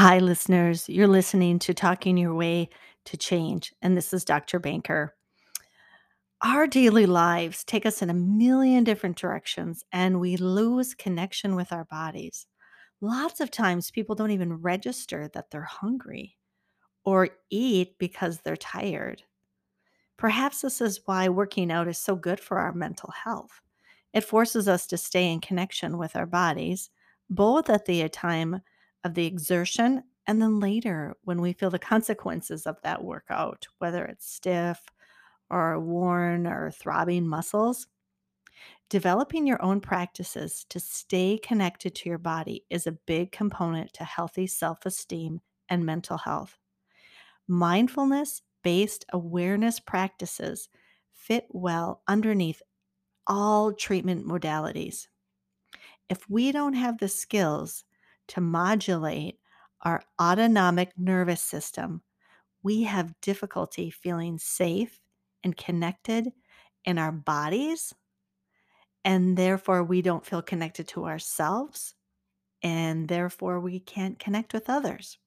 Hi, listeners. You're listening to Talking Your Way to Change, and this is Dr. Banker. Our daily lives take us in a million different directions, and we lose connection with our bodies. Lots of times, people don't even register that they're hungry or eat because they're tired. Perhaps this is why working out is so good for our mental health. It forces us to stay in connection with our bodies, both at the time of the exertion and then later when we feel the consequences of that workout, whether it's stiff or worn or throbbing muscles. Developing your own practices to stay connected to your body is a big component to healthy self esteem and mental health. Mindfulness based awareness practices fit well underneath all treatment modalities. If we don't have the skills to modulate our autonomic nervous system, we have difficulty feeling safe and connected in our bodies. And therefore, we don't feel connected to ourselves. And therefore, we can't connect with others.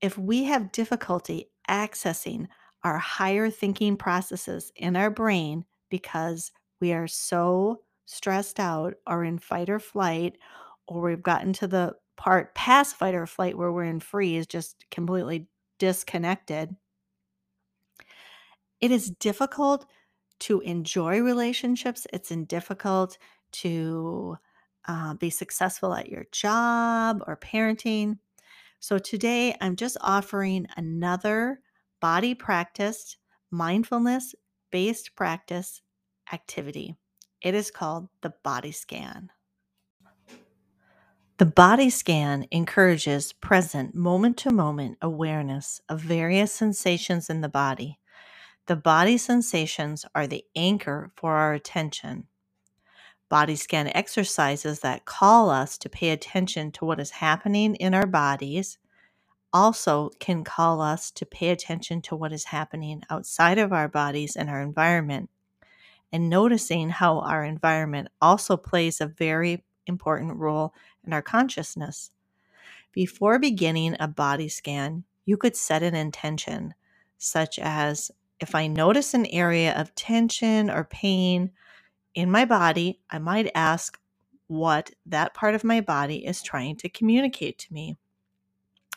If we have difficulty accessing our higher thinking processes in our brain because we are so stressed out or in fight or flight, or we've gotten to the part past fight or flight where we're in freeze, just completely disconnected, it is difficult to enjoy relationships. It's difficult to uh, be successful at your job or parenting. So today I'm just offering another body practice, mindfulness based practice activity. It is called the body scan. The body scan encourages present moment to moment awareness of various sensations in the body. The body sensations are the anchor for our attention. Body scan exercises that call us to pay attention to what is happening in our bodies also can call us to pay attention to what is happening outside of our bodies and our environment. And noticing how our environment also plays a very important role in our consciousness. Before beginning a body scan, you could set an intention, such as if I notice an area of tension or pain in my body, I might ask what that part of my body is trying to communicate to me.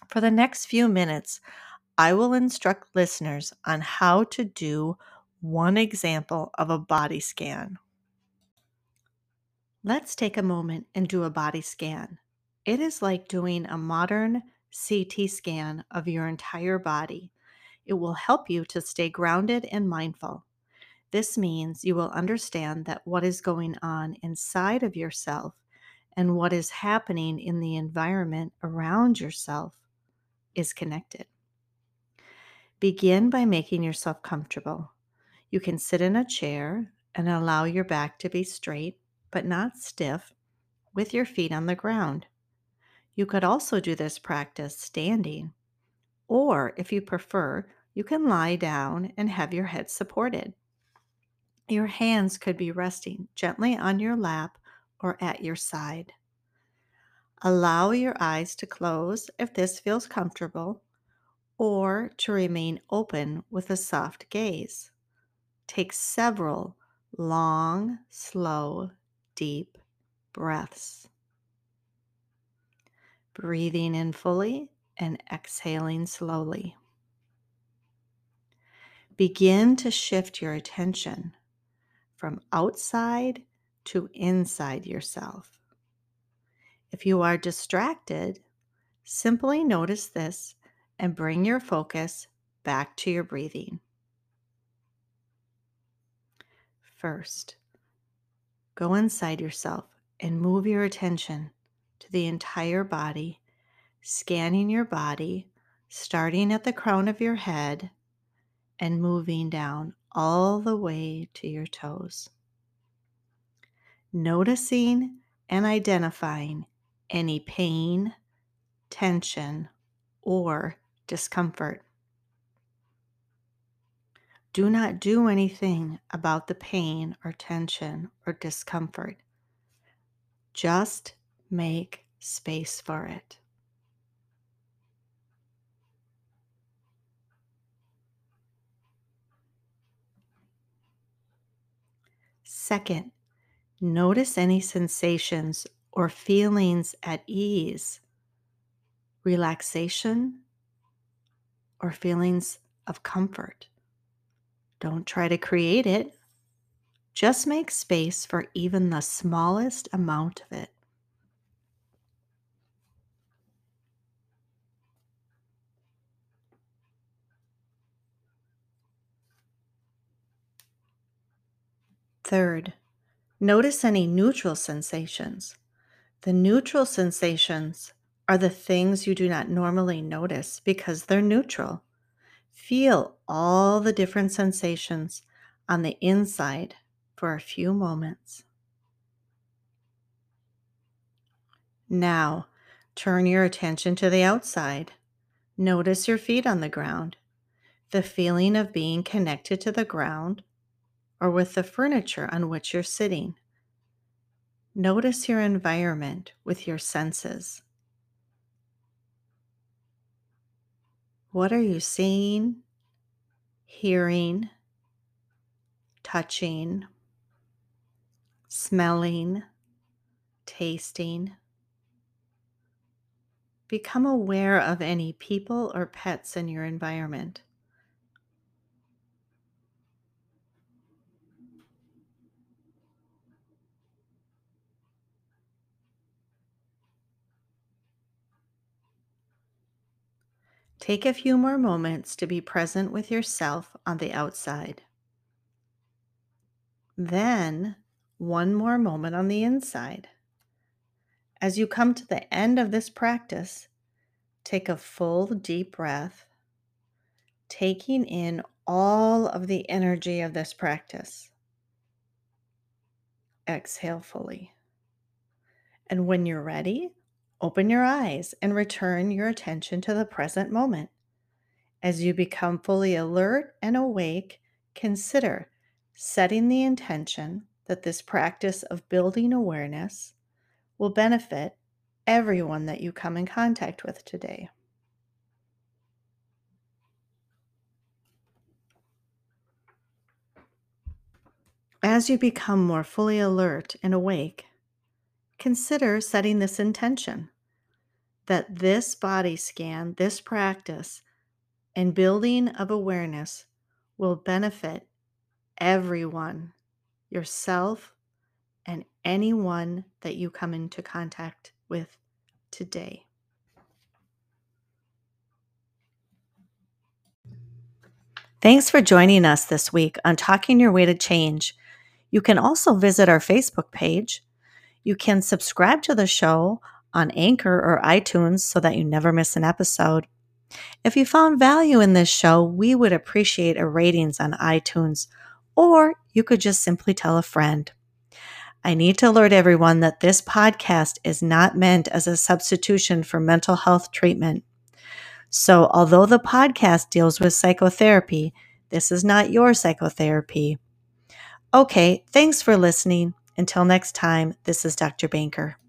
For the next few minutes, I will instruct listeners on how to do one example of a body scan. Let's take a moment and do a body scan. It is like doing a modern CT scan of your entire body. It will help you to stay grounded and mindful. This means you will understand that what is going on inside of yourself and what is happening in the environment around yourself is connected. Begin by making yourself comfortable. You can sit in a chair and allow your back to be straight but not stiff with your feet on the ground. You could also do this practice standing, or if you prefer, you can lie down and have your head supported. Your hands could be resting gently on your lap or at your side. Allow your eyes to close if this feels comfortable, or to remain open with a soft gaze. Take several long, slow, deep breaths. Breathing in fully and exhaling slowly. Begin to shift your attention from outside to inside yourself. If you are distracted, simply notice this and bring your focus back to your breathing. First, go inside yourself and move your attention to the entire body, scanning your body, starting at the crown of your head and moving down all the way to your toes. Noticing and identifying any pain, tension, or discomfort. Do not do anything about the pain or tension or discomfort. Just make space for it. Second, notice any sensations or feelings at ease, relaxation, or feelings of comfort. Don't try to create it. Just make space for even the smallest amount of it. Third, notice any neutral sensations. The neutral sensations are the things you do not normally notice because they're neutral. Feel all the different sensations on the inside for a few moments. Now, turn your attention to the outside. Notice your feet on the ground, the feeling of being connected to the ground or with the furniture on which you're sitting. Notice your environment with your senses. What are you seeing, hearing, touching, smelling, tasting? Become aware of any people or pets in your environment. Take a few more moments to be present with yourself on the outside. Then, one more moment on the inside. As you come to the end of this practice, take a full deep breath, taking in all of the energy of this practice. Exhale fully. And when you're ready, Open your eyes and return your attention to the present moment. As you become fully alert and awake, consider setting the intention that this practice of building awareness will benefit everyone that you come in contact with today. As you become more fully alert and awake, consider setting this intention that this body scan, this practice, and building of awareness will benefit everyone, yourself, and anyone that you come into contact with today. Thanks for joining us this week on Talking Your Way to Change. You can also visit our Facebook page you can subscribe to the show on Anchor or iTunes so that you never miss an episode. If you found value in this show, we would appreciate a ratings on iTunes, or you could just simply tell a friend. I need to alert everyone that this podcast is not meant as a substitution for mental health treatment. So, although the podcast deals with psychotherapy, this is not your psychotherapy. Okay, thanks for listening. Until next time, this is Dr. Banker.